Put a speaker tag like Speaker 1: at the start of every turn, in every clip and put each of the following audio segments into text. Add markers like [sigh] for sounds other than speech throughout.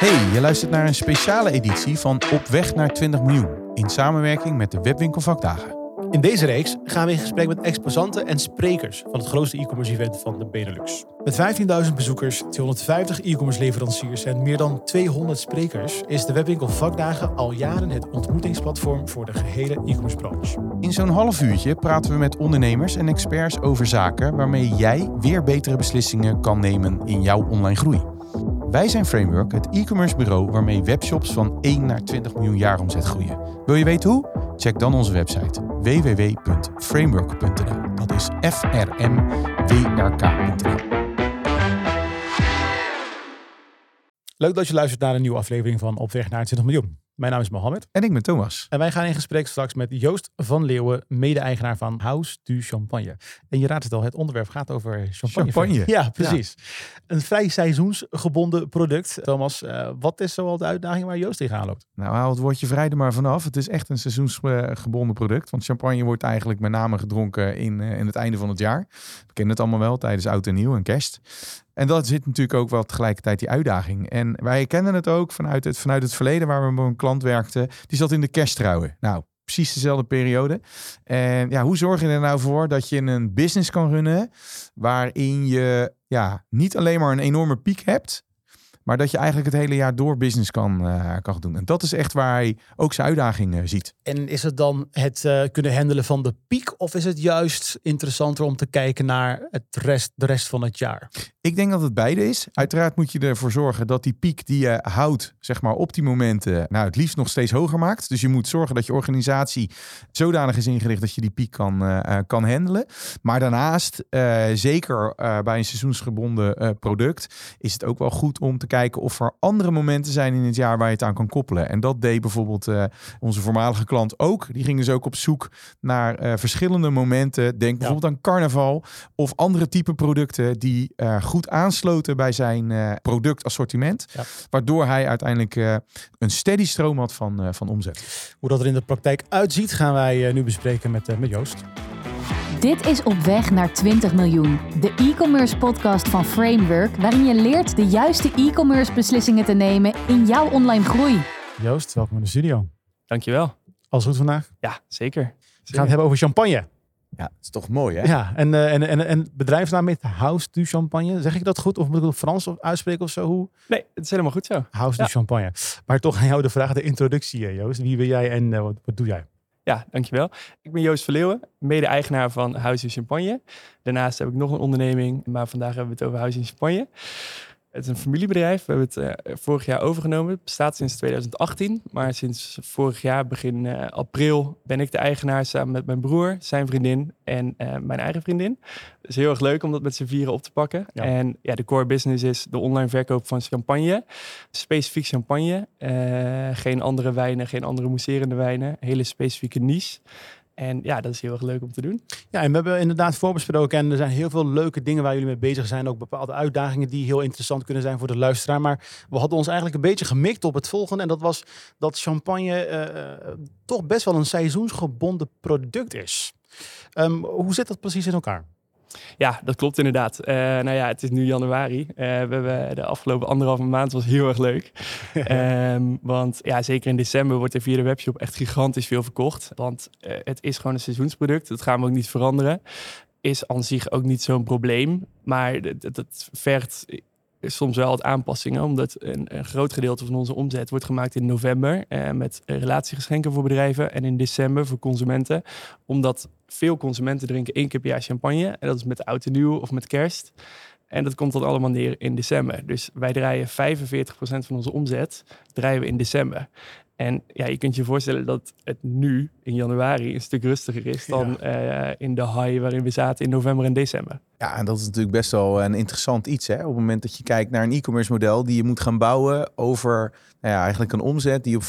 Speaker 1: Hey, je luistert naar een speciale editie van Op weg naar 20 miljoen in samenwerking met de Webwinkel Vakdagen.
Speaker 2: In deze reeks gaan we in gesprek met exposanten en sprekers van het grootste e-commerce event van de Benelux. Met 15.000 bezoekers, 250 e-commerce leveranciers en meer dan 200 sprekers is de Webwinkel Vakdagen al jaren het ontmoetingsplatform voor de gehele e-commerce branche.
Speaker 1: In zo'n half uurtje praten we met ondernemers en experts over zaken waarmee jij weer betere beslissingen kan nemen in jouw online groei. Wij zijn Framework, het e-commerce bureau waarmee webshops van 1 naar 20 miljoen jaar omzet groeien. Wil je weten hoe? Check dan onze website www.framework.nl. Dat is f r m w r.
Speaker 2: Leuk dat je luistert naar een nieuwe aflevering van Op weg naar 20 miljoen. Mijn naam is Mohammed.
Speaker 1: En ik ben Thomas.
Speaker 2: En wij gaan in gesprek straks met Joost van Leeuwen, mede-eigenaar van House du Champagne. En je raadt het al, het onderwerp gaat over champagne.
Speaker 1: Champagne. [laughs]
Speaker 2: Ja, precies. Een vrij seizoensgebonden product. Thomas, uh, wat is zoal de uitdaging waar Joost tegenaan loopt?
Speaker 1: Nou, haal het woordje vrij er maar vanaf. Het is echt een seizoensgebonden product. Want champagne wordt eigenlijk met name gedronken in, uh, in het einde van het jaar. We kennen het allemaal wel tijdens oud en nieuw en kerst. En dat zit natuurlijk ook wel tegelijkertijd die uitdaging. En wij kennen het ook vanuit het, vanuit het verleden waar we met een klant werkten. Die zat in de kersttrouwen. Nou, precies dezelfde periode. En ja, hoe zorg je er nou voor dat je een business kan runnen waarin je ja, niet alleen maar een enorme piek hebt, maar dat je eigenlijk het hele jaar door business kan, uh, kan doen. En dat is echt waar hij ook zijn uitdaging uh, ziet.
Speaker 2: En is het dan het uh, kunnen handelen van de piek? Of is het juist interessanter om te kijken naar het rest, de rest van het jaar?
Speaker 1: Ik denk dat het beide is. Uiteraard moet je ervoor zorgen dat die piek die je houdt, zeg maar op die momenten, nou het liefst nog steeds hoger maakt. Dus je moet zorgen dat je organisatie zodanig is ingericht dat je die piek kan, kan handelen. Maar daarnaast, zeker bij een seizoensgebonden product, is het ook wel goed om te kijken of er andere momenten zijn in het jaar waar je het aan kan koppelen. En dat deed bijvoorbeeld uh, onze voormalige klant ook. Die ging dus ook op zoek naar uh, verschillende momenten. Denk bijvoorbeeld aan carnaval of andere type producten die uh, goed aansloten bij zijn productassortiment. Ja. Waardoor hij uiteindelijk een steady stroom had van, van omzet.
Speaker 2: Hoe dat er in de praktijk uitziet gaan wij nu bespreken met, met Joost.
Speaker 3: Dit is Op weg naar 20 miljoen, de e-commerce podcast van Framework, waarin je leert de juiste e-commerce beslissingen te nemen in jouw online groei.
Speaker 2: Joost, welkom in de studio.
Speaker 4: Dankjewel.
Speaker 2: Alles goed vandaag?
Speaker 4: Ja, zeker.
Speaker 2: We gaan het hebben over champagne.
Speaker 1: Ja, dat is toch mooi, hè?
Speaker 2: Ja, en, uh, en, en, en bedrijfsnaam met House du Champagne. Zeg ik dat goed? Of moet ik het Frans uitspreken of zo? Hoe?
Speaker 4: Nee, het is helemaal goed zo.
Speaker 2: House ja. du Champagne. Maar toch aan jou de vraag, de introductie, Joost. Wie ben jij en uh, wat, wat doe jij?
Speaker 4: Ja, dankjewel. Ik ben Joost Verleeuwen, mede-eigenaar van Huis in Champagne. Daarnaast heb ik nog een onderneming, maar vandaag hebben we het over Huis in Champagne. Het is een familiebedrijf. We hebben het uh, vorig jaar overgenomen. Het bestaat sinds 2018. Maar sinds vorig jaar, begin uh, april, ben ik de eigenaar samen met mijn broer, zijn vriendin en uh, mijn eigen vriendin. Het is heel erg leuk om dat met z'n vieren op te pakken. Ja. En ja, de core business is de online verkoop van champagne. Specifiek champagne. geen andere wijnen, geen andere mousserende wijnen. Hele specifieke niche. En ja, dat is heel erg leuk om te doen.
Speaker 2: Ja, en we hebben inderdaad voorbesproken. En er zijn heel veel leuke dingen waar jullie mee bezig zijn. Ook bepaalde uitdagingen die heel interessant kunnen zijn voor de luisteraar. Maar we hadden ons eigenlijk een beetje gemikt op het volgende. En dat was dat champagne uh, toch best wel een seizoensgebonden product is. Um, hoe zit dat precies in elkaar?
Speaker 4: Ja, dat klopt inderdaad. Uh, nou ja, het is nu januari. Uh, we hebben de afgelopen anderhalve maand was heel erg leuk. um, [laughs] want ja, zeker in december wordt er via de webshop echt gigantisch veel verkocht. Want uh, het is gewoon een seizoensproduct. Dat gaan we ook niet veranderen. Is aan zich ook niet zo'n probleem. Maar dat, dat vergt soms wel wat aanpassingen, omdat een, een, groot gedeelte van onze omzet wordt gemaakt in november eh, met relatiegeschenken voor bedrijven en in december voor consumenten, omdat veel consumenten drinken één keer per jaar champagne en dat is met oud en nieuw of met kerst. En dat komt dan allemaal neer in december. Dus wij draaien 45% van onze omzet draaien we in december. En ja, je kunt je voorstellen dat het nu in januari een stuk rustiger is dan ja. uh, in de high waarin we zaten in november en december.
Speaker 1: Ja, en dat is natuurlijk best wel een interessant iets. Hè? Op het moment dat je kijkt naar een e-commerce model die je moet gaan bouwen over nou ja, eigenlijk een omzet die op 45%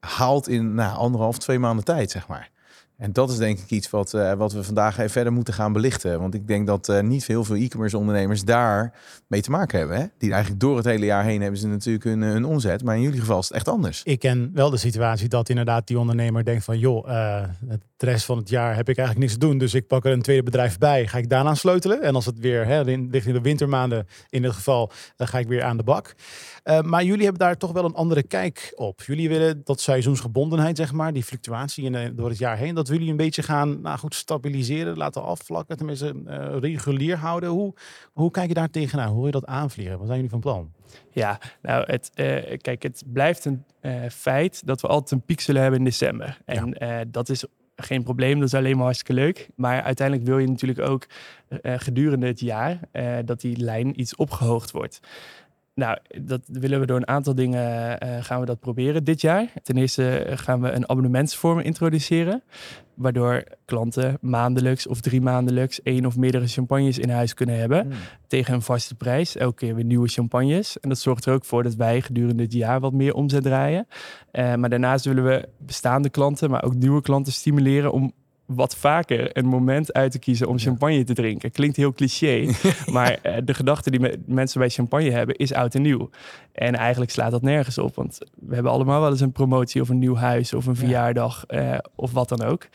Speaker 1: haalt in nou, anderhalf, twee maanden tijd, zeg maar. En dat is denk ik iets wat, uh, wat we vandaag even verder moeten gaan belichten. Want ik denk dat uh, niet heel veel e-commerce ondernemers daar mee te maken hebben. Hè? Die eigenlijk door het hele jaar heen hebben ze natuurlijk hun, hun omzet. Maar in jullie geval is het echt anders.
Speaker 2: Ik ken wel de situatie dat inderdaad die ondernemer denkt van... joh, uh, de rest van het jaar heb ik eigenlijk niks te doen. Dus ik pak er een tweede bedrijf bij. Ga ik daaraan sleutelen? En als het weer hè, richting de wintermaanden in dit geval... dan ga ik weer aan de bak. maar jullie hebben daar toch wel een andere kijk op. Jullie willen dat seizoensgebondenheid, zeg maar... die fluctuatie in, door het jaar heen... dat willen jullie een beetje gaan nou goed, stabiliseren, laten afvlakken, tenminste uh, regulier houden. Hoe, hoe kijk je daar tegenaan? Hoe wil je dat aanvliegen? Wat zijn jullie van plan?
Speaker 4: Ja, nou, het, uh, kijk, het blijft een uh, feit dat we altijd een piek zullen hebben in december. En ja. dat is geen probleem, dat is alleen maar hartstikke leuk. Maar uiteindelijk wil je natuurlijk ook gedurende het jaar dat die lijn iets opgehoogd wordt. Nou, dat willen we door een aantal dingen uh, gaan we dat proberen dit jaar. Ten eerste gaan we een abonnementsvorm introduceren. Waardoor klanten maandelijks of drie maandelijks één of meerdere champagnes in huis kunnen hebben. Mm. Tegen een vaste prijs. Elke keer weer nieuwe champagnes. En dat zorgt er ook voor dat wij gedurende het jaar wat meer omzet draaien. Uh, maar daarnaast willen we bestaande klanten, maar ook nieuwe klanten stimuleren om wat vaker een moment uit te kiezen om champagne te drinken. Klinkt heel cliché, [laughs] maar uh, de gedachte die me mensen bij champagne hebben is oud en nieuw. En eigenlijk slaat dat nergens op, want we hebben allemaal wel eens een promotie of een nieuw huis of een verjaardag uh, of wat dan ook.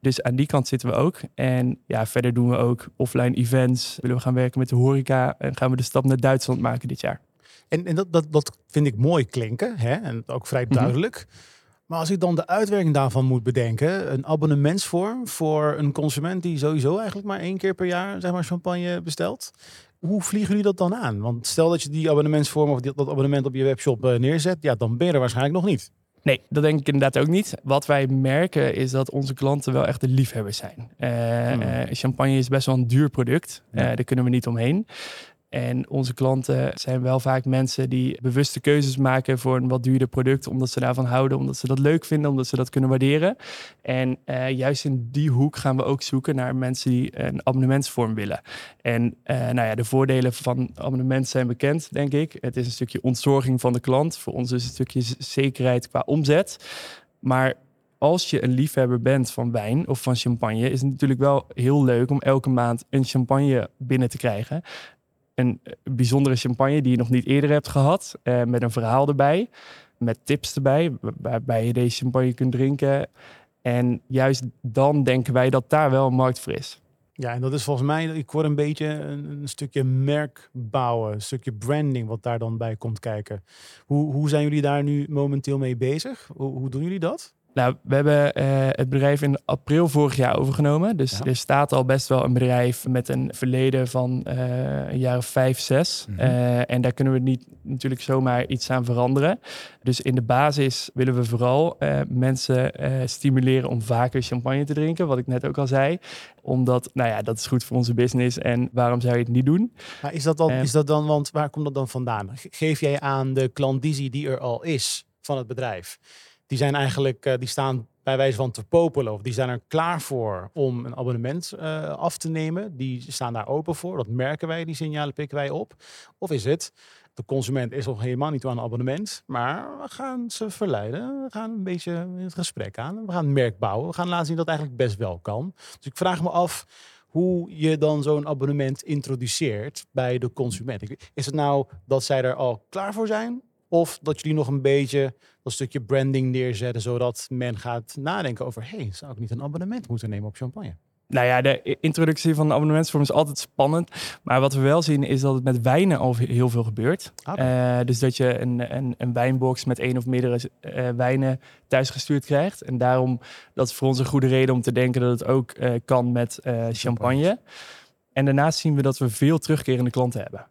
Speaker 4: Dus aan die kant zitten we ook. En ja, verder doen we ook offline events. Willen we gaan werken met de horeca en gaan we de stap naar Duitsland maken dit jaar.
Speaker 2: En, en dat, dat, dat vind ik mooi klinken hè? en ook vrij duidelijk. Mm -hmm. Maar als ik dan de uitwerking daarvan moet bedenken, een abonnementsvorm voor een consument die sowieso eigenlijk maar één keer per jaar zeg maar, champagne bestelt. Hoe vliegen jullie dat dan aan? Want stel dat je die abonnementsvorm of dat abonnement op je webshop uh, neerzet, ja, dan ben je er waarschijnlijk nog niet.
Speaker 4: Nee, dat denk ik inderdaad ook niet. Wat wij merken is dat onze klanten wel echt de liefhebbers zijn. Uh, hmm. uh, champagne is best wel een duur product. Ja. daar kunnen we niet omheen. En onze klanten zijn wel vaak mensen die bewuste keuzes maken voor een wat duurder product, omdat ze daarvan houden, omdat ze dat leuk vinden, omdat ze dat kunnen waarderen. En uh, juist in die hoek gaan we ook zoeken naar mensen die een abonnementsvorm willen. En uh, nou ja, de voordelen van abonnement zijn bekend, denk ik. Het is een stukje ontzorging van de klant. Voor ons is het een stukje zekerheid qua omzet. Maar als je een liefhebber bent van wijn of van champagne, is het natuurlijk wel heel leuk om elke maand een champagne binnen te krijgen een eh, bijzondere champagne die je nog niet eerder hebt gehad. Uh, met een verhaal erbij. Met tips erbij, waarbij je deze champagne kunt drinken. En juist dan denken wij dat daar wel een markt voor is.
Speaker 2: Ja, en dat is volgens mij, ik hoor een beetje een, een, stukje merk bouwen, een stukje branding wat daar dan bij komt kijken. Hoe, hoe zijn jullie daar nu momenteel mee bezig? Hoe, hoe doen jullie dat?
Speaker 4: Nou, we hebben uh, het bedrijf in april vorig jaar overgenomen. Dus ja. er staat al best wel een bedrijf met een verleden van uh, een jaar of vijf, zes. Mm -hmm. uh, en daar kunnen we niet natuurlijk zomaar iets aan veranderen. Dus in de basis willen we vooral mensen stimuleren om vaker champagne te drinken. Wat ik net ook al zei. Omdat, nou ja, dat is goed voor onze business. En waarom zou je het niet doen?
Speaker 2: Maar is dat dan, is dat dan want waar komt dat dan vandaan? Geef jij aan de klandizie die er al is van het bedrijf? Die zijn eigenlijk, uh, die staan bij wijze van te popelen of die zijn er klaar voor om een abonnement uh, af te nemen. Die staan daar open voor. Dat merken wij, die signalen pikken wij op. Of is het, de consument is nog helemaal niet aan een abonnement, maar we gaan ze verleiden. We gaan een beetje het gesprek aan. We gaan merk bouwen. We gaan laten zien dat het eigenlijk best wel kan. Dus ik vraag me af hoe je dan zo'n abonnement introduceert bij de consument. Is het nou dat zij er al klaar voor zijn? Of dat jullie nog een beetje dat stukje branding neerzetten, zodat men gaat nadenken over, hey, zou ik niet een abonnement moeten nemen op champagne?
Speaker 4: Nou ja, de introductie van de abonnementsvorm is altijd spannend. Maar wat we wel zien is dat het met wijnen al heel veel gebeurt. Okay. Uh, dus dat je een, een, een, wijnbox met één of meerdere uh, wijnen thuisgestuurd krijgt. En daarom, dat is voor ons een goede reden om te denken dat het ook uh, kan met champagne. champagne. En daarnaast zien we dat we veel terugkerende klanten hebben.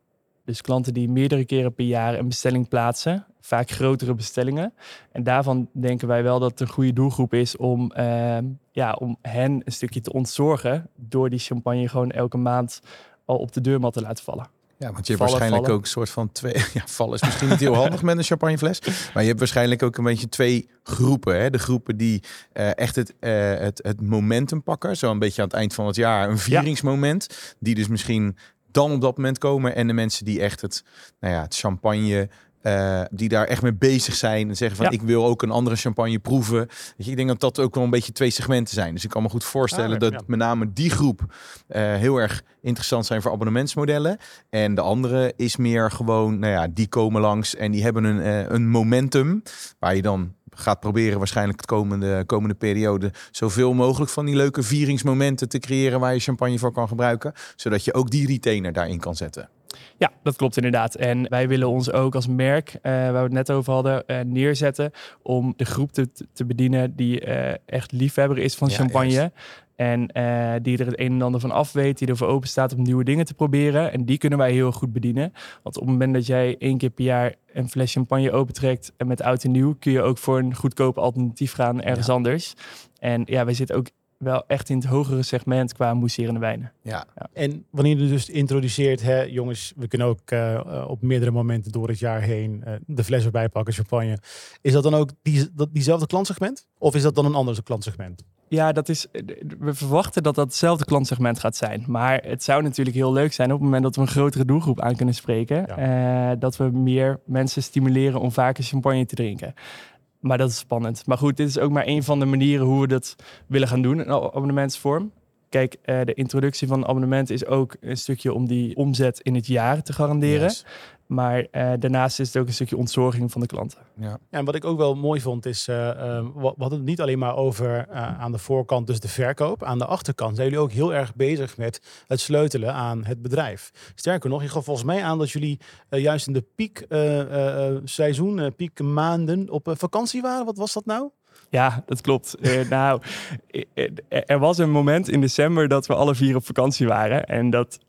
Speaker 4: Dus klanten die meerdere keren per jaar een bestelling plaatsen, vaak grotere bestellingen. En daarvan denken wij wel dat het een goede doelgroep is om, uh, ja, om hen een stukje te ontzorgen door die champagne gewoon elke maand al op de deurmat te laten vallen.
Speaker 1: Ja, want je hebt vallen, waarschijnlijk vallen. ook een soort van twee. [laughs] Ja, vallen is misschien niet heel handig met een champagnefles. Maar je hebt waarschijnlijk ook een beetje twee groepen. Hè? De groepen die uh, echt het, uh, het, het momentum pakken. Zo een beetje aan het eind van het jaar. Een vieringsmoment. Ja. Die dus misschien dan op dat moment komen. En de mensen die echt het, nou ja, het champagne eh, die daar echt mee bezig zijn en zeggen van
Speaker 4: Ja.
Speaker 1: ik wil ook een andere champagne proeven. Weet je, ik denk dat dat ook wel een beetje twee segmenten zijn. Dus ik kan me goed voorstellen
Speaker 2: Ah,
Speaker 1: dat
Speaker 2: ja.
Speaker 1: met name die groep eh, heel erg interessant zijn voor abonnementsmodellen. En de andere is meer gewoon, nou ja, die komen langs en die hebben een, eh, een momentum waar je dan gaat proberen waarschijnlijk de komende, komende periode zoveel mogelijk van die leuke vieringsmomenten te creëren waar je champagne voor kan gebruiken. Zodat je ook die retainer daarin kan zetten.
Speaker 4: Ja, dat klopt inderdaad. En wij willen ons ook als merk, eh, waar we het net over hadden, eh, neerzetten om de groep te, te bedienen die eh, echt liefhebber is van
Speaker 1: Ja,
Speaker 4: champagne. En eh, die er het een en ander van af weet, die ervoor open staat om nieuwe dingen te proberen. En die kunnen wij heel goed bedienen. Want op het moment dat jij één keer per jaar een fles champagne opentrekt en met oud en nieuw, kun je ook voor een goedkoop alternatief gaan ergens
Speaker 1: Ja.
Speaker 4: anders. En ja, wij zitten ook wel echt in het hogere segment qua mousserende wijnen.
Speaker 1: Ja,
Speaker 2: En wanneer je dus introduceert, hè, jongens, we kunnen ook eh, op meerdere momenten door het jaar heen eh, de fles erbij pakken, champagne. Is dat dan ook die, dat, diezelfde klantsegment? Of is dat dan een ander klantsegment?
Speaker 4: Ja, dat is, we verwachten dat dat hetzelfde klantsegment gaat zijn. Maar het zou natuurlijk heel leuk zijn op het moment dat we een grotere doelgroep aan kunnen spreken. eh, dat we meer mensen stimuleren om vaker champagne te drinken. Maar dat is spannend. Maar goed, dit is ook maar een van de manieren hoe we dat willen gaan doen in a- abonnementsvorm. Kijk, eh, de introductie van een abonnement is ook een stukje om die omzet in het jaar te garanderen. Maar eh, daarnaast is het ook een stukje ontzorging van de klanten.
Speaker 1: ja.
Speaker 2: Ja, en wat ik ook wel mooi vond is, eh, eh, we hadden het niet alleen maar over eh, aan de voorkant, dus de verkoop. Aan de achterkant zijn jullie ook heel erg bezig met het sleutelen aan het bedrijf. Sterker nog, je gaf volgens mij aan dat jullie juist in de piekseizoen, uh, piekmaanden op eh, vakantie waren. Wat was dat nou?
Speaker 4: Ja, dat klopt. Eh, nou, eh, eh, er was een moment in december dat we alle vier op vakantie waren. En dat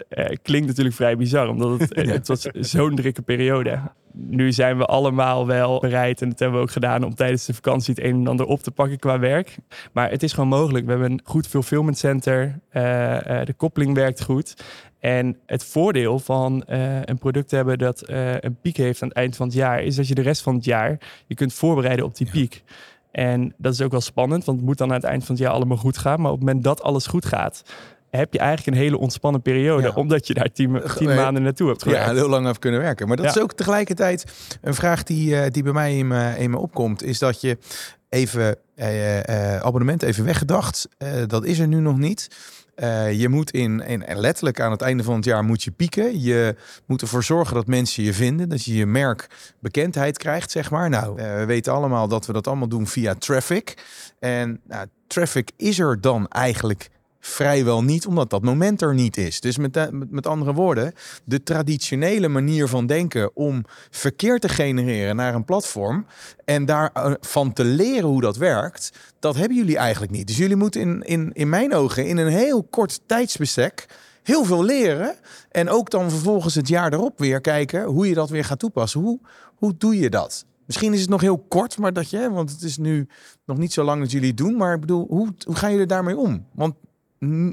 Speaker 4: klinkt natuurlijk vrij bizar, omdat het, [laughs] het was zo'n drukke periode. Nu zijn we allemaal wel bereid, en dat hebben we ook gedaan, om tijdens de vakantie het een en ander op te pakken qua werk. Maar het is gewoon mogelijk. We hebben een goed fulfillment center. de koppeling werkt goed. En het voordeel van een product hebben dat een piek heeft aan het eind van het jaar, is dat je de rest van het jaar je kunt voorbereiden op die piek. En dat is ook wel spannend, want het moet dan aan het eind van het jaar allemaal goed gaan. Maar op het moment dat alles goed gaat, heb je eigenlijk een hele ontspannen periode.
Speaker 1: Ja.
Speaker 4: Omdat je daar tien, tien
Speaker 1: Eh,
Speaker 4: maanden naartoe hebt gewerkt.
Speaker 1: Ja, heel lang heeft kunnen werken. Maar dat
Speaker 4: Ja.
Speaker 1: is ook tegelijkertijd een vraag die, eh, die bij mij in me, in me opkomt. Is dat je even eh, eh, abonnement even weggedacht. Eh, dat is er nu nog niet. Eh, je moet in, en letterlijk aan het einde van het jaar moet je pieken. Je moet ervoor zorgen dat mensen je vinden. Dat je je merk bekendheid krijgt, zeg maar. Nou, eh, we weten allemaal dat we dat allemaal doen via traffic. En nou, traffic is er dan eigenlijk vrijwel niet, omdat dat moment er niet is. Dus met, de- met, met andere woorden, de traditionele manier van denken om verkeer te genereren naar een platform en daarvan te leren hoe dat werkt, dat hebben jullie eigenlijk niet. Dus jullie moeten in, in, in mijn ogen in een heel kort tijdsbestek heel veel leren en ook dan vervolgens het jaar erop weer kijken hoe je dat weer gaat toepassen. Hoe, hoe doe je dat? Misschien is het nog heel kort, maar dat je, want het is nu nog niet zo lang dat jullie het doen, maar ik bedoel, hoe, hoe gaan jullie daarmee om? Want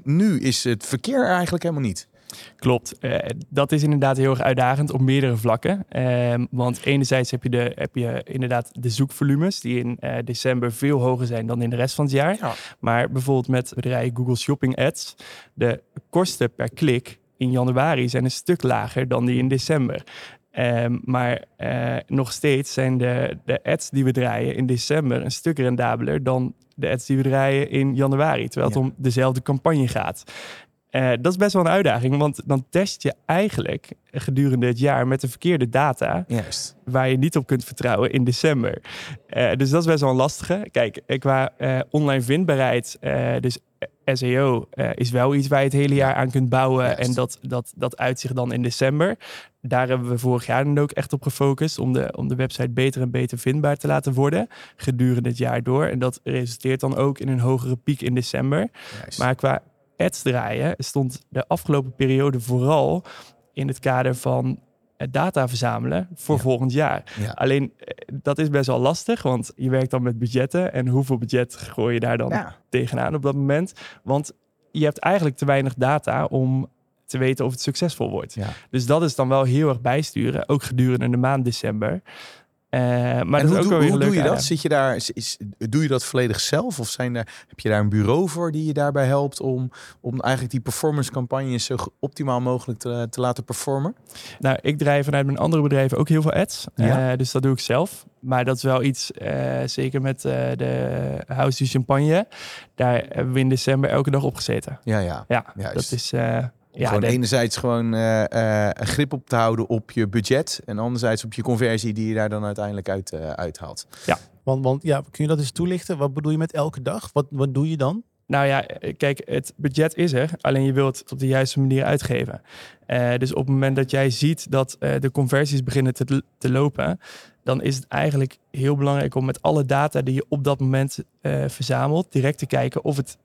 Speaker 1: nu is het verkeer er eigenlijk helemaal niet.
Speaker 4: Klopt. Eh, dat is inderdaad heel erg uitdagend op meerdere vlakken. Ehm, want enerzijds heb je, de, heb je inderdaad de zoekvolumes die in eh, december veel hoger zijn dan in de rest van het jaar.
Speaker 1: Ja.
Speaker 4: Maar bijvoorbeeld met bedrijf Google Shopping Ads, de kosten per klik in januari zijn een stuk lager dan die in december. Ehm, maar eh, nog steeds zijn de, de ads die we draaien in december een stuk rendabeler dan de ads die we draaien in januari. Terwijl het
Speaker 1: Ja.
Speaker 4: om dezelfde campagne gaat. Eh, dat is best wel een uitdaging, want dan test je eigenlijk gedurende het jaar met de verkeerde data
Speaker 1: Juist.
Speaker 4: waar je niet op kunt vertrouwen in december. Eh, dus dat is best wel een lastige. Kijk, qua eh, online vindbaarheid, dus SEO is wel iets waar je het hele jaar aan kunt bouwen.
Speaker 1: Juist.
Speaker 4: En dat, dat, dat uitzicht dan in december. Daar hebben we vorig jaar dan ook echt op gefocust om de, om de website beter en beter vindbaar te laten worden gedurende het jaar door. En dat resulteert dan ook in een hogere piek in december. Maar qua ads draaien stond de afgelopen periode vooral in het kader van data verzamelen voor
Speaker 1: Ja.
Speaker 4: volgend jaar.
Speaker 1: ja.
Speaker 4: Alleen eh, dat is best wel lastig, want je werkt dan met budgetten en hoeveel budget gooi je daar dan
Speaker 1: Ja.
Speaker 4: tegenaan op dat moment? Want je hebt eigenlijk te weinig data om te weten of het succesvol wordt.
Speaker 1: Ja.
Speaker 4: Dus dat is dan wel heel erg bijsturen, ook gedurende de maand december. Uh, maar
Speaker 1: en
Speaker 4: dat
Speaker 1: hoe,
Speaker 4: is ook
Speaker 1: doe, hoe doe je dat? Zit je daar, is- is, doe je dat volledig zelf? Of zijn er, heb je daar een bureau voor die je daarbij helpt om, om eigenlijk die performance campagnes zo optimaal mogelijk te, te laten performen?
Speaker 4: Nou, ik draai vanuit mijn andere bedrijven ook heel veel ads.
Speaker 1: Ja.
Speaker 4: Eh, dus dat doe ik zelf. Maar dat is wel iets, eh, zeker met eh, de House du Champagne. Daar hebben we in december elke dag op gezeten.
Speaker 1: Ja, ja.
Speaker 4: Ja,
Speaker 1: Juist.
Speaker 4: dat is... eh, ja,
Speaker 1: gewoon
Speaker 4: de-
Speaker 1: enerzijds gewoon eh, eh, een grip op te houden op je budget. En anderzijds op je conversie die je daar dan uiteindelijk uit, eh, uithaalt.
Speaker 2: Want, want ja, kun je dat eens toelichten? Wat bedoel je met elke dag? Wat, wat doe je dan?
Speaker 4: Nou ja, kijk, het budget is er. Alleen je wilt het op de juiste manier uitgeven. Eh, dus op het moment dat jij ziet dat eh, de conversies beginnen te, te lopen, dan is het eigenlijk heel belangrijk om met alle data die je op dat moment eh, verzamelt, direct te kijken of het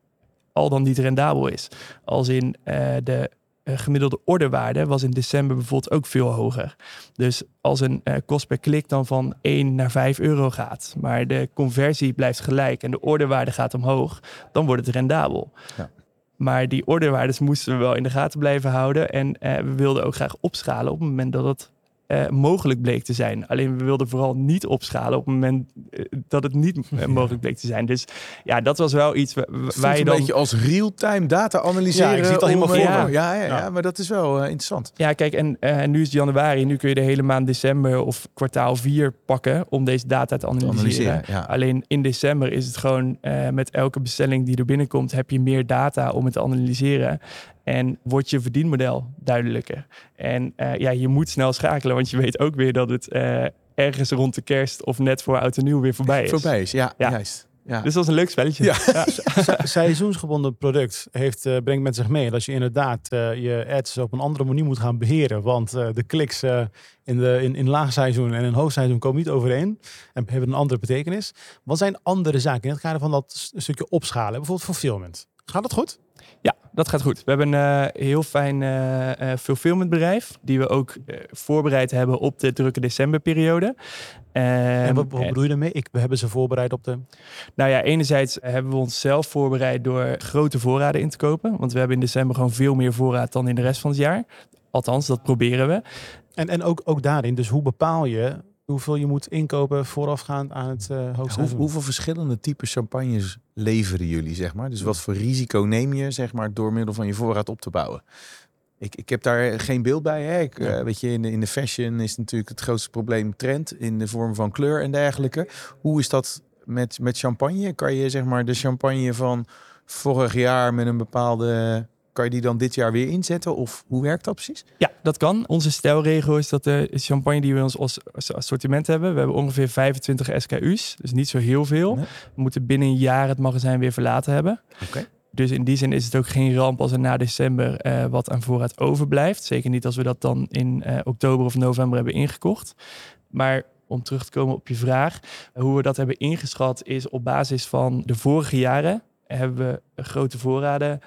Speaker 4: al dan niet rendabel is. Als in eh, de eh, gemiddelde orderwaarde was in december bijvoorbeeld ook veel hoger. Dus als een eh, kost per klik dan van 1 naar 5 euro gaat, maar de conversie blijft gelijk en de orderwaarde gaat omhoog, dan wordt het rendabel.
Speaker 1: Ja.
Speaker 4: Maar die orderwaardes moesten we wel in de gaten blijven houden. En eh, we wilden ook graag opschalen op het moment dat het eh, mogelijk bleek te zijn. Alleen we wilden vooral niet opschalen op het moment eh, dat het niet eh, mogelijk bleek te zijn. Dus ja, dat was wel iets wa- wa-
Speaker 1: Voelt
Speaker 4: waar je
Speaker 1: een
Speaker 4: dan...
Speaker 1: beetje als real-time data analyseren.
Speaker 2: Ja, ik zie het al helemaal
Speaker 4: voor me.
Speaker 1: Ja, ja, ja,
Speaker 2: Ja.
Speaker 1: maar dat is wel eh, interessant.
Speaker 4: Ja, kijk, en eh, nu is het januari. Nu kun je de hele maand december of kwartaal 4 pakken om deze data te
Speaker 1: Te
Speaker 4: analyseren.
Speaker 1: analyseren, ja.
Speaker 4: Alleen in december is het gewoon eh, met elke bestelling die er binnenkomt, heb je meer data om het te analyseren. En wordt je verdienmodel duidelijker. En eh, ja, je moet snel schakelen, want je weet ook weer dat het eh, ergens rond de kerst of net voor oud en nieuw weer voorbij is.
Speaker 1: Voorbij is, ja,
Speaker 4: Ja.
Speaker 1: juist. Ja.
Speaker 4: Dus dat is een leuk spelletje.
Speaker 1: Ja.
Speaker 2: Se- [laughs] Seizoensgebonden product heeft, eh, brengt met zich mee dat je inderdaad eh, je ads op een andere manier moet gaan beheren. Want eh, de kliks eh, in, de, in, in laagseizoen en in hoogseizoen komen niet overeen en hebben een andere betekenis. Wat zijn andere zaken in het kader van dat stukje opschalen? Bijvoorbeeld fulfillment. Gaat dat goed?
Speaker 4: Dat gaat goed. We hebben een eh, heel fijn eh eh, fulfillmentbedrijf. Die we ook voorbereid hebben op de drukke decemberperiode.
Speaker 2: en
Speaker 4: Ehm,
Speaker 2: wat, wat
Speaker 4: en-
Speaker 2: bedoel je daarmee? Ik, we hebben ze voorbereid op de...
Speaker 4: Nou ja, enerzijds hebben we ons zelf voorbereid door grote voorraden in te kopen. Want we hebben in december gewoon veel meer voorraad dan in de rest van het jaar. Althans, dat proberen we.
Speaker 2: En, en ook, ook daarin, dus hoe bepaal je hoeveel je moet inkopen voorafgaand aan het eh
Speaker 1: Hoe,
Speaker 2: hoogseizoen?
Speaker 1: hoeveel verschillende typen champagnes leveren jullie, zeg maar? Dus wat voor risico neem je, zeg maar, door middel van je voorraad op te bouwen? Ik, ik heb daar geen beeld bij. Hè? Ik,
Speaker 2: Ja.
Speaker 1: eh, weet je, in de, in de fashion is natuurlijk het grootste probleem trend in de vorm van kleur en dergelijke. Hoe is dat met, met champagne? Kan je zeg maar de champagne van vorig jaar met een bepaalde... Kan je die dan dit jaar weer inzetten? Of hoe werkt dat precies?
Speaker 4: Ja, dat kan. Onze stijlregel is dat de champagne die we in ons assortiment hebben, we hebben ongeveer 25 SKU's. Dus niet zo heel veel.
Speaker 1: Nee.
Speaker 4: We moeten binnen een jaar het magazijn weer verlaten hebben.
Speaker 1: Oké.
Speaker 4: Dus in die zin is het ook geen ramp als er na december eh, wat aan voorraad overblijft. Zeker niet als we dat dan in eh, oktober of november hebben ingekocht. Maar om terug te komen op je vraag, hoe we dat hebben ingeschat is op basis van de vorige jaren hebben we grote voorraden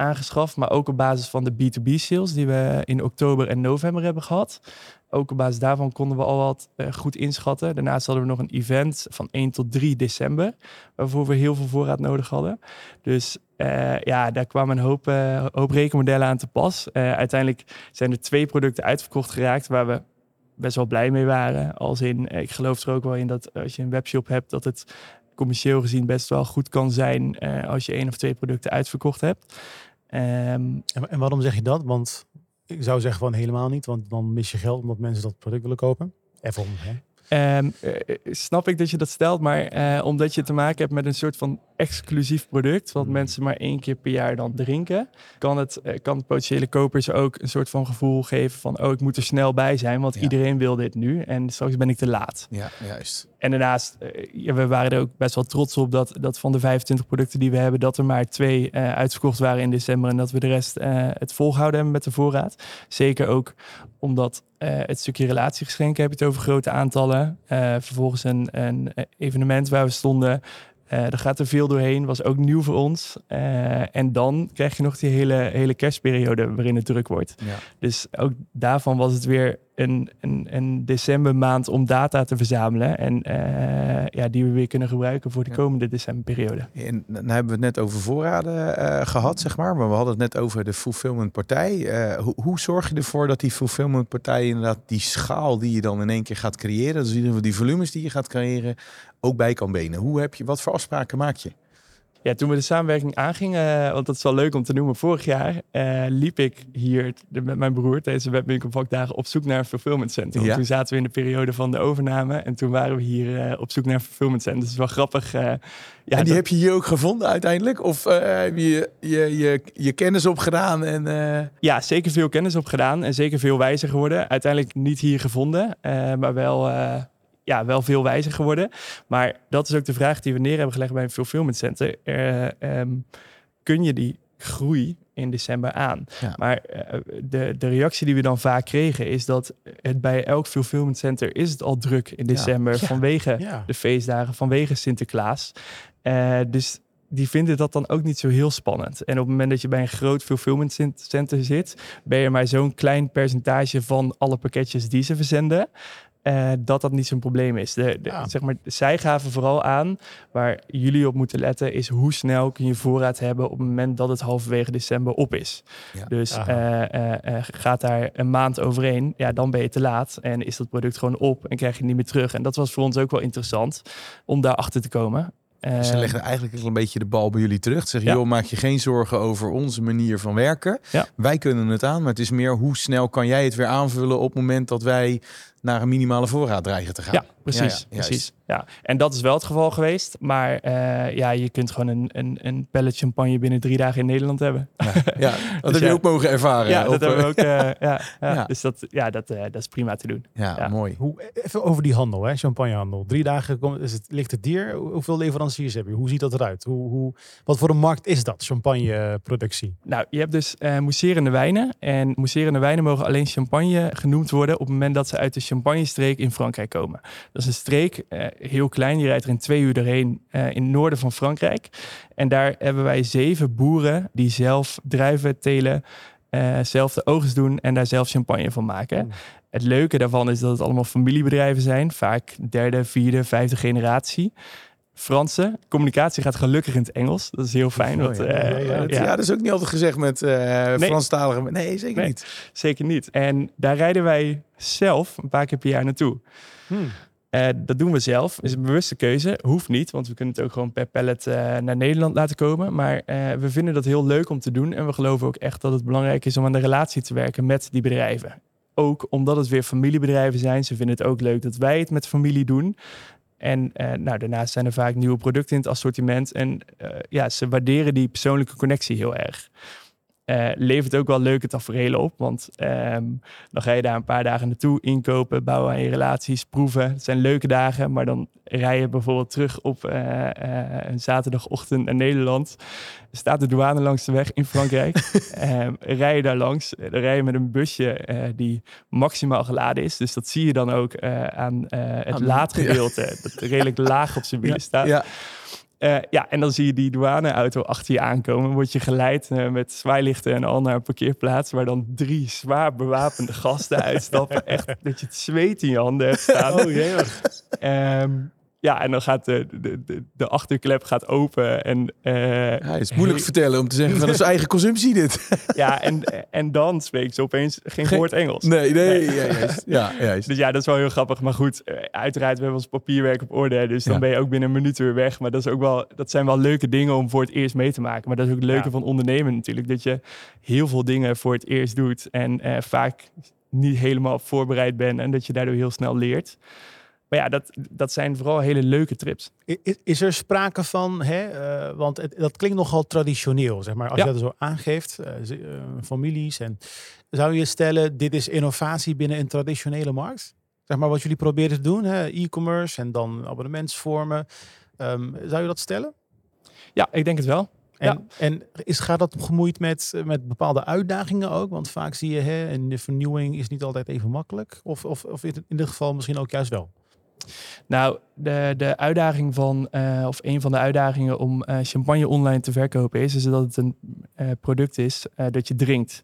Speaker 4: aangeschaft, maar ook op basis van de B2B sales die we in oktober en november hebben gehad. Ook op basis daarvan konden we al wat eh, goed inschatten. Daarnaast hadden we nog een event van 1 tot 3 december, waarvoor we heel veel voorraad nodig hadden. Dus eh, ja, daar kwamen een hoop, eh, hoop rekenmodellen aan te pas. Uiteindelijk zijn er twee producten uitverkocht geraakt waar we best wel blij mee waren. Als in, ik geloof er ook wel in dat als je een webshop hebt, dat het commercieel gezien best wel goed kan zijn als je één of twee producten uitverkocht hebt. Ehm,
Speaker 2: En, en waarom zeg je dat? Want ik zou zeggen van helemaal niet, want dan mis je geld omdat mensen dat product willen kopen. Even om, hè?
Speaker 4: Ehm, eh, snap ik dat je dat stelt, maar eh, omdat je te maken hebt met een soort van exclusief product, wat mensen maar één keer per jaar dan drinken, kan het eh, kan potentiële kopers ook een soort van gevoel geven van, oh, ik moet er snel bij zijn, want
Speaker 1: Ja.
Speaker 4: iedereen wil dit nu en straks ben ik te laat.
Speaker 1: Ja, juist.
Speaker 4: En daarnaast, eh, we waren er ook best wel trots op dat, dat van de 25 producten die we hebben, dat er maar twee eh, uitverkocht waren in december en dat we de rest het volgehouden hebben met de voorraad. Zeker ook omdat het stukje relatiegeschenken heb je het over grote aantallen. Vervolgens een, een evenement waar we stonden. Eh daar gaat er veel doorheen, was ook nieuw voor ons. Eh, en dan krijg je nog die hele, hele kerstperiode waarin het druk wordt.
Speaker 1: Ja.
Speaker 4: Dus ook daarvan was het weer een, een, een decembermaand om data te verzamelen. En uh, ja, die we weer kunnen gebruiken voor de komende decemberperiode.
Speaker 1: En dan hebben we het net over voorraden uh, gehad, zeg maar. Maar we hadden het net over de fulfillment partij. Uh, hoe, hoe, zorg je ervoor dat die fulfillment partij inderdaad die schaal die je dan in één keer gaat creëren, dus in ieder geval die volumes die je gaat creëren, ook bij kan benen? Hoe heb je, wat voor afspraken maak je?
Speaker 4: Ja, toen we de samenwerking aangingen, uh, want dat is wel leuk om te noemen, vorig jaar uh, liep ik hier met mijn broer tijdens de webwinkelvakdagen op zoek naar een fulfillment center. Ja. Toen zaten we in de periode van de overname en toen waren we hier uh, op zoek naar een fulfillment center. Dus het is wel grappig. ja,
Speaker 1: en die dat... heb je hier ook gevonden uiteindelijk? Of heb je je, je je kennis opgedaan? En,
Speaker 4: Ja, zeker veel kennis opgedaan en zeker veel wijzer geworden. Uiteindelijk niet hier gevonden, maar wel ja, wel veel wijzer geworden. Maar dat is ook de vraag die we neer hebben gelegd bij een fulfillment center. Uh, kun je die groei in december aan? Maar uh, de, de reactie die we dan vaak kregen is dat het bij elk fulfillment center is het al druk in december ja. vanwege ja. de feestdagen, vanwege Sinterklaas. Uh, dus die vinden dat dan ook niet zo heel spannend. En op het moment dat je bij een groot fulfillment center zit, ben je maar zo'n klein percentage van alle pakketjes die ze verzenden. Uh, dat dat niet zo'n probleem is. De, de, ja. zeg maar, zij gaven vooral aan, waar jullie op moeten letten, is hoe snel kun je voorraad hebben op het moment dat het halverwege december op is. Ja. Dus uh, uh, gaat daar een maand overheen, ja, dan ben je te laat en is dat product gewoon op en krijg je het niet meer terug. En dat was voor ons ook wel interessant om daarachter te komen.
Speaker 1: Ze leggen eigenlijk een beetje de bal bij jullie terug. Ze zeggen, ja. joh, maak je geen zorgen over onze manier van werken. Ja. Wij kunnen het aan, maar het is meer hoe snel kan jij het weer aanvullen op het moment dat wij naar een minimale voorraad dreigen te gaan.
Speaker 4: Ja, precies. Ja, precies. Ja. En dat is wel het geval geweest. Maar uh, ja, je kunt gewoon een, een, een pellet champagne binnen drie dagen in Nederland hebben.
Speaker 1: Ja, [laughs] ja dat dus heb je ook mogen ervaren.
Speaker 4: Ja, dat hebben we ook. [laughs] Uh, ja, ja, Dus dat, ja, dat, uh, dat is prima te doen.
Speaker 1: Ja, mooi.
Speaker 2: Hoe, even over die handel, hè, champagnehandel. Drie dagen is het, ligt het dier. Hoeveel leveranciers heb je? Hoe ziet dat eruit? Hoe, hoe, wat voor een markt is dat, champagneproductie?
Speaker 4: Nou, je hebt dus mousserende wijnen. En mousserende wijnen mogen alleen champagne genoemd worden op het moment dat ze uit de Champagne-streek in Frankrijk komen. Dat is een streek, uh, heel klein, je rijdt er in twee uur doorheen uh, in het noorden van Frankrijk. En daar hebben wij zeven boeren die zelf druiven telen, uh, zelf de oogst doen en daar zelf champagne van maken. Mm. Het leuke daarvan is dat het allemaal familiebedrijven zijn, vaak derde, vierde, vijfde generatie. Franse. Communicatie gaat gelukkig in het Engels. Dat is heel fijn.
Speaker 1: Oh, ja. Uh, ja, ja, ja. dat is ook niet altijd gezegd met uh, nee. Franstalige. Nee, zeker nee, niet.
Speaker 4: Zeker niet. En daar rijden wij zelf een paar keer per jaar naartoe. Hmm. Uh, dat doen we zelf. Is een bewuste keuze. Hoeft niet, want we kunnen het ook gewoon per pallet naar Nederland laten komen. Maar we vinden dat heel leuk om te doen. En we geloven ook echt dat het belangrijk is om aan de relatie te werken met die bedrijven. Ook omdat het weer familiebedrijven zijn. Ze vinden het ook leuk dat wij het met familie doen. En nou, daarnaast zijn er vaak nieuwe producten in het assortiment. En ja, ze waarderen die persoonlijke connectie heel erg. Uh, levert ook wel leuke tafereelen op. Want um, dan ga je daar een paar dagen naartoe inkopen, bouwen aan je relaties, proeven. Het zijn leuke dagen, maar dan rij je bijvoorbeeld terug op uh, uh, een zaterdagochtend naar Nederland. Er staat de douane langs de weg in Frankrijk. um, [laughs] rij je daar langs, dan rij je met een busje die maximaal geladen is. Dus dat zie je dan ook aan het laadgedeelte, [laughs] ja. dat redelijk laag op zijn wielen ja, staat. Ja. Uh, ja, en dan zie je die douaneauto achter je aankomen. Word je geleid uh, met zwaailichten en al naar een parkeerplaats... waar dan drie zwaar bewapende gasten [laughs] uitstappen. Echt dat je het zweet in je handen hebt staan.
Speaker 1: Oh, jee.
Speaker 4: Um, ja, en dan gaat de, de, de, de achterklep gaat open. En, uh,
Speaker 1: ja, het is moeilijk vertellen om te zeggen van dat is [laughs] eigen consumptie dit.
Speaker 4: ja, en, en dan spreekt ze opeens geen, woord Engels.
Speaker 1: Nee, nee, nee. Ja, juist. Ja, juist.
Speaker 4: Dus ja, dat is wel heel grappig. Maar goed, uiteraard, we hebben ons papierwerk op orde. Dus dan ja. ben je ook binnen een minuut weer weg. Maar dat, is ook wel, dat zijn wel leuke dingen om voor het eerst mee te maken. Maar dat is ook het leuke ja. van ondernemen natuurlijk. Dat je heel veel dingen voor het eerst doet. En uh, vaak niet helemaal voorbereid bent. En dat je daardoor heel snel leert. Maar ja, dat, dat zijn vooral hele leuke trips.
Speaker 2: Is, is er sprake van, hè, uh, want het, dat klinkt nogal traditioneel, zeg maar, als ja. je dat zo aangeeft, uh, uh, families. En zou je stellen, dit is innovatie binnen een traditionele markt? Zeg maar wat jullie proberen te doen, e-commerce en dan abonnementsvormen. Um, zou je dat stellen?
Speaker 4: Ja, ik denk het wel.
Speaker 2: En, ja. en is, gaat dat gemoeid met, met bepaalde uitdagingen ook? Want vaak zie je, hè, en de vernieuwing is niet altijd even makkelijk. Of, of, of in dit geval misschien ook juist wel?
Speaker 4: Nou, de, de uitdaging van, uh, of een van de uitdagingen om uh, champagne online te verkopen is, is dat het een uh, product is dat je drinkt.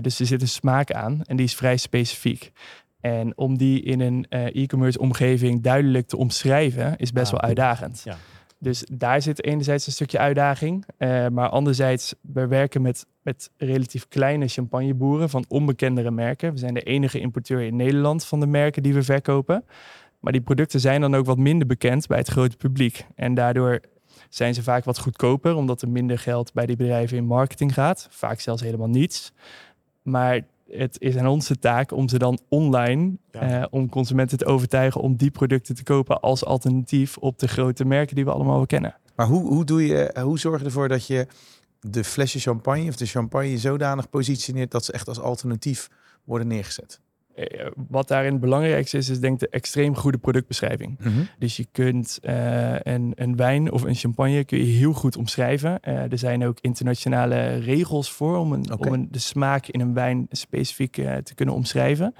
Speaker 4: dus er zit een smaak aan en die is vrij specifiek. En om die in een eh, e-commerce omgeving duidelijk te omschrijven, is best
Speaker 2: Ah,
Speaker 4: wel uitdagend.
Speaker 2: Ja.
Speaker 4: Dus daar zit enerzijds een stukje uitdaging. eh, maar anderzijds, we werken met, met relatief kleine champagneboeren van onbekendere merken. We zijn de enige importeur in Nederland van de merken die we verkopen. Maar die producten zijn dan ook wat minder bekend bij het grote publiek. En daardoor zijn ze vaak wat goedkoper, omdat er minder geld bij die bedrijven in marketing gaat. Vaak zelfs helemaal niets. Maar het is aan onze taak om ze dan online,
Speaker 2: Ja.
Speaker 4: eh, om consumenten te overtuigen om die producten te kopen als alternatief op de grote merken die we allemaal wel kennen.
Speaker 1: Maar hoe, hoe, doe je, hoe zorg je ervoor dat je de flesje champagne of de champagne zodanig positioneert dat ze echt als alternatief worden neergezet?
Speaker 4: Eh, wat daarin het belangrijkste is, is denk ik de extreem goede productbeschrijving. Dus je kunt eh, een, een wijn of een champagne kun je heel goed omschrijven. Eh, er zijn ook internationale regels voor om, een, om een, de smaak in een wijn specifiek te kunnen omschrijven.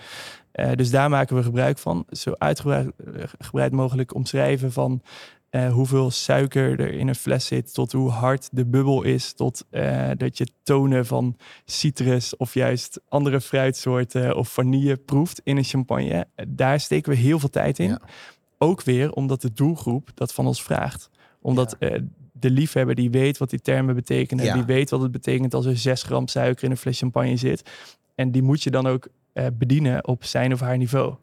Speaker 4: Dus daar maken we gebruik van. Zo uitgebreid gebreid mogelijk omschrijven van eh, hoeveel suiker er in een fles zit, tot hoe hard de bubbel is, tot eh, dat je tonen van citrus of juist andere fruitsoorten of vanille proeft in een champagne. Eh, Daar steken we heel veel tijd in.
Speaker 1: Ja.
Speaker 4: Ook weer omdat de doelgroep dat van ons vraagt. Omdat de liefhebber die weet wat die termen betekenen,
Speaker 1: Ja.
Speaker 4: die weet wat het betekent als er 6 gram suiker in een fles champagne zit. En die moet je dan ook bedienen op zijn of haar niveau.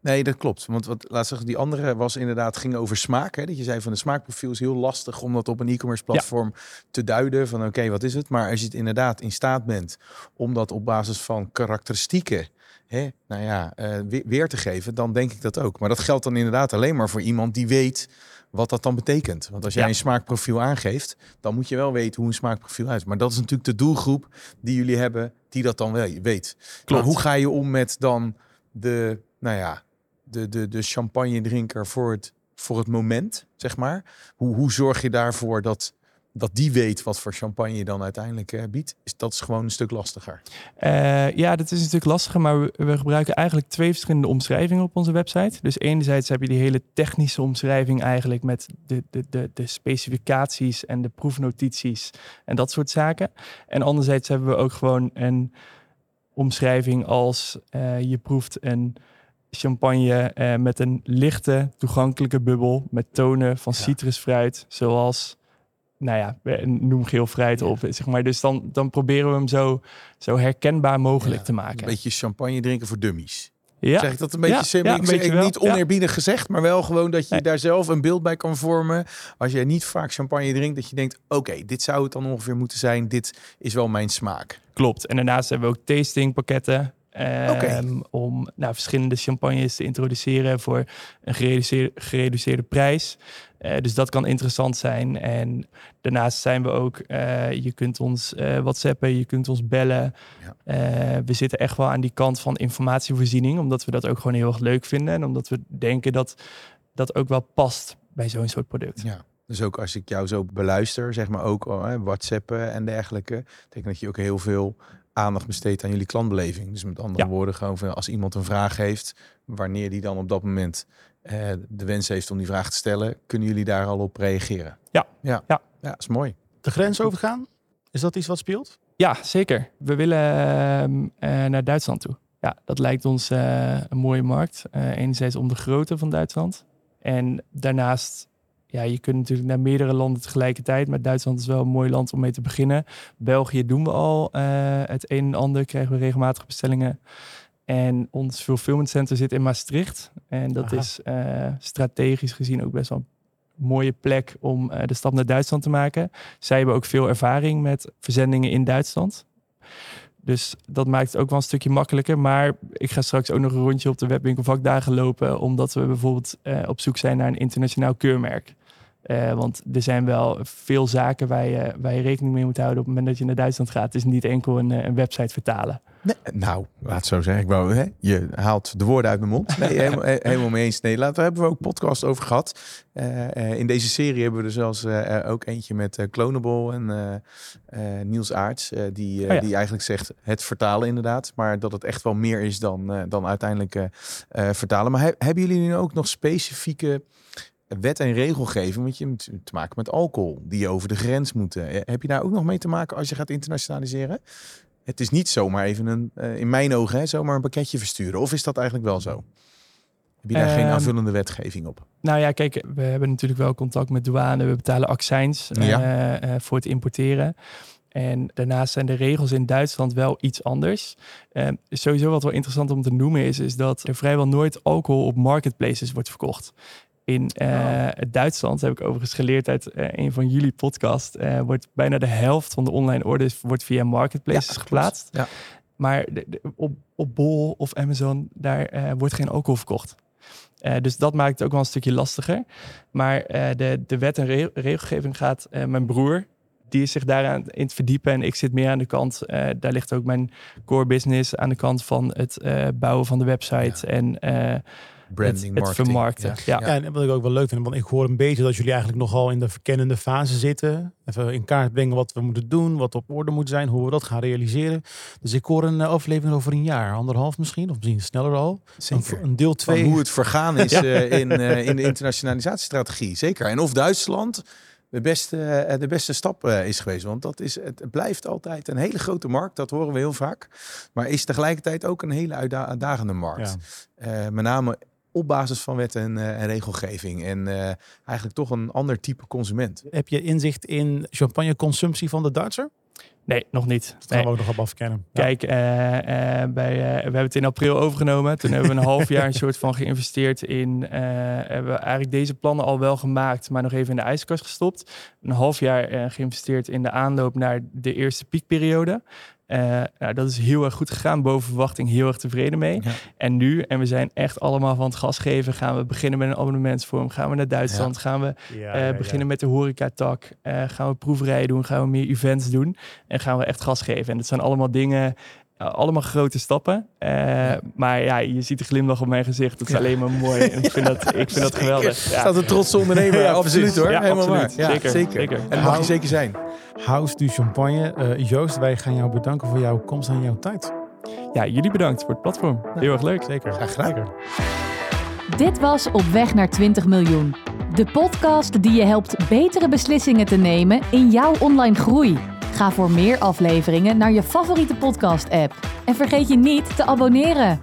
Speaker 1: Nee, dat klopt. Want wat, laat zeggen, die andere was inderdaad, ging over smaak. Hè? Dat je zei van de smaakprofiel is heel lastig om dat op een e-commerce platform te duiden. Van oké, wat is het? Maar als je het inderdaad in staat bent om dat op basis van karakteristieken hè, nou ja, eh, weer, weer te geven, dan denk ik dat ook. Maar dat geldt dan inderdaad alleen maar voor iemand die weet wat dat dan betekent. Want als jij
Speaker 4: Ja.
Speaker 1: een smaakprofiel aangeeft, dan moet je wel weten hoe een smaakprofiel uit. Maar dat is natuurlijk de doelgroep die jullie hebben, die dat dan wel weet. Maar hoe ga je om met dan de, nou ja, de, de, de champagne drinker voor het, voor het moment, zeg maar? Hoe, hoe zorg je daarvoor dat, dat die weet wat voor champagne je dan uiteindelijk eh, biedt? Is, dat is gewoon een stuk lastiger.
Speaker 4: Eh, ja, dat is natuurlijk lastiger, maar we, we gebruiken eigenlijk twee verschillende omschrijvingen op onze website. Dus enerzijds heb je die hele technische omschrijving eigenlijk met de, de, de, de specificaties en de proefnotities en dat soort zaken. En anderzijds hebben we ook gewoon een omschrijving als eh, je proeft een champagne eh, met een lichte, toegankelijke bubbel met tonen van
Speaker 2: Ja.
Speaker 4: citrusfruit, zoals, nou ja, noem geel fruit
Speaker 1: Ja.
Speaker 4: op, zeg maar. Dus dan, dan proberen we hem zo, zo herkenbaar mogelijk
Speaker 1: Ja,
Speaker 4: te maken.
Speaker 1: Een beetje champagne drinken voor dummies.
Speaker 4: ja.
Speaker 1: Zeg ik dat een beetje
Speaker 4: Ja,
Speaker 1: simpel? ik zeg
Speaker 4: wel,
Speaker 1: niet oneerbiedig gezegd, maar wel gewoon dat je
Speaker 4: Nee.
Speaker 1: daar zelf een beeld bij kan vormen. Als jij niet vaak champagne drinkt, dat je denkt, oké, dit zou het dan ongeveer moeten zijn. Dit is wel mijn smaak.
Speaker 4: Klopt. En daarnaast hebben we ook tastingpakketten. Ehm. Om nou, verschillende champagnes te introduceren voor een gereduceerde, gereduceerde prijs. Eh, dus dat kan interessant zijn. En daarnaast zijn we ook, eh, je kunt ons eh whatsappen, je kunt ons bellen.
Speaker 1: Ja.
Speaker 4: We zitten echt wel aan die kant van informatievoorziening, omdat we dat ook gewoon heel erg leuk vinden. En omdat we denken dat dat ook wel past bij zo'n soort product.
Speaker 1: Ja. Dus ook als ik jou zo beluister, zeg maar ook oh, hè, WhatsAppen en dergelijke, denk dat je ook heel veel aandacht besteedt aan jullie klantbeleving. Dus met andere
Speaker 4: Ja.
Speaker 1: woorden, gewoon als iemand een vraag heeft, wanneer die dan op dat moment eh, de wens heeft om die vraag te stellen, kunnen jullie daar al op reageren?
Speaker 4: Ja.
Speaker 1: Ja,
Speaker 4: Ja.
Speaker 1: ja dat is mooi.
Speaker 2: De grens overgaan? Is dat iets wat speelt?
Speaker 4: Ja, zeker. We willen ehm, eh, naar Duitsland toe. Ja, dat lijkt ons eh, een mooie markt. Eh, enerzijds om de grootte van Duitsland. En daarnaast, ja, je kunt natuurlijk naar meerdere landen tegelijkertijd. Maar Duitsland is wel een mooi land om mee te beginnen. België doen we al eh, het een en ander. Krijgen we regelmatig bestellingen. En ons fulfillment center zit in Maastricht. En dat
Speaker 2: Aha.
Speaker 4: is eh, strategisch gezien ook best wel een mooie plek om eh, de stap naar Duitsland te maken. Zij hebben ook veel ervaring met verzendingen in Duitsland. Dus dat maakt het ook wel een stukje makkelijker. Maar ik ga straks ook nog een rondje op de webwinkel vakdagen lopen. Omdat we bijvoorbeeld op zoek zijn naar een internationaal keurmerk. Eh, want er zijn wel veel zaken waar je, waar je rekening mee moet houden op het moment dat je naar Duitsland gaat. Het is niet enkel een, eh, een website vertalen.
Speaker 1: Nee, nou, laat het zo zeggen. Ik wou, hè, je haalt de woorden uit mijn mond. Nee, [laughs] helemaal, he- helemaal mee eens. Nee, we hebben we ook podcast over gehad. Eh, in deze serie hebben we er zelfs ook eentje met Clonable en Niels Aarts. die,
Speaker 4: Oh ja.
Speaker 1: die eigenlijk zegt het vertalen inderdaad. Maar dat het echt wel meer is dan, dan uiteindelijk vertalen. Maar he- hebben jullie nu ook nog specifieke wet en regelgeving? Want je hebt te maken met alcohol die over de grens moeten. Eh, Heb je daar ook nog mee te maken als je gaat internationaliseren? het is niet zomaar even een, eh, in mijn ogen, hè, zomaar een pakketje versturen. Of is dat eigenlijk wel zo? Heb je daar geen
Speaker 4: Ehm,
Speaker 1: aanvullende wetgeving op?
Speaker 4: Nou ja, kijk, we hebben natuurlijk wel contact met douane. We betalen accijns eh, voor het importeren. En daarnaast zijn de regels in Duitsland wel iets anders. Eh, sowieso wat wel interessant om te noemen is, is dat er vrijwel nooit alcohol op marketplaces wordt verkocht. In eh, Duitsland, heb ik overigens geleerd uit eh, een van jullie podcast, eh, wordt bijna de helft van de online orders wordt via marketplaces
Speaker 1: Ja,
Speaker 4: geplaatst.
Speaker 1: Ja.
Speaker 4: Maar de- de- op, op Bol of Amazon, daar wordt geen alcohol verkocht. Dus dat maakt het ook wel een stukje lastiger. Maar de, de wet en re- regelgeving gaat, mijn broer, die is zich daaraan in het verdiepen. En ik zit meer aan de kant, daar ligt ook mijn core business aan de kant van het bouwen van de website en eh,
Speaker 1: Branding,
Speaker 4: het, vermarkten. Ja.
Speaker 2: Ja, en wat ik ook wel leuk vind, want ik hoor een beetje dat jullie eigenlijk nogal in de verkennende fase zitten. Even in kaart brengen wat we moeten doen, wat op orde moet zijn, hoe we dat gaan realiseren. Dus ik hoor een eh, aflevering over een jaar, anderhalf misschien, of misschien sneller al. Een,
Speaker 1: Zeker.
Speaker 2: een deel
Speaker 1: Van
Speaker 2: 2.
Speaker 1: hoe het vergaan [laughs] is eh, in, eh, in de internationalisatiestrategie. Zeker. En of Duitsland de beste, de beste stap is geweest. Want dat is, het blijft altijd een hele grote markt. Dat horen we heel vaak. Maar is tegelijkertijd ook een hele uitda- uitdagende markt. Eh, met name op basis van wet en, eh, en regelgeving. En eh, eigenlijk toch een ander type consument.
Speaker 2: Heb je inzicht in champagneconsumptie van de Duitser?
Speaker 4: Nee, nog niet.
Speaker 2: Dat gaan
Speaker 4: Nee.
Speaker 2: we ook nog op afkennen. Ja.
Speaker 4: Kijk, eh, bij, eh, we hebben het in april overgenomen. Toen hebben we een half jaar een [laughs] soort van geïnvesteerd in. eh, hebben we eigenlijk deze plannen al wel gemaakt, maar nog even in de ijskast gestopt. Een half jaar geïnvesteerd in de aanloop naar de eerste piekperiode. Eh, nou, dat is heel erg goed gegaan, boven verwachting, heel erg tevreden mee.
Speaker 1: Ja.
Speaker 4: En nu, en we zijn echt allemaal van het gas geven, gaan we beginnen met een abonnementsvorm. Gaan we naar Duitsland, gaan we
Speaker 2: Ja,
Speaker 4: eh,
Speaker 2: ja, ja.
Speaker 4: beginnen met de horecatak. eh gaan we proeverijen doen, gaan we meer events doen. En gaan we echt gas geven. En dat zijn allemaal dingen, eh, allemaal grote stappen. Eh, Maar ja, je ziet de glimlach op mijn gezicht. Dat is
Speaker 1: Ja.
Speaker 4: alleen maar mooi. En ik vind dat, ik vind dat [laughs] geweldig. Ja.
Speaker 1: Staat een trotse ondernemer. [laughs]
Speaker 4: Ja,
Speaker 1: absoluut hoor.
Speaker 4: Ja,
Speaker 1: Helemaal
Speaker 4: absoluut.
Speaker 1: waar. Ja,
Speaker 4: Zeker,
Speaker 1: zeker.
Speaker 4: zeker.
Speaker 1: En dat mag je zeker zijn.
Speaker 2: House du Champagne. Eh, Joost, wij gaan jou bedanken voor jouw komst en jouw tijd.
Speaker 4: ja, jullie bedankt voor het platform. Heel erg leuk.
Speaker 2: Zeker.
Speaker 1: Graag gedaan.
Speaker 2: Zeker.
Speaker 3: Dit was Op weg naar 20 miljoen. De podcast die je helpt betere beslissingen te nemen in jouw online groei. Ga voor meer afleveringen naar je favoriete podcast-app. En vergeet je niet te abonneren.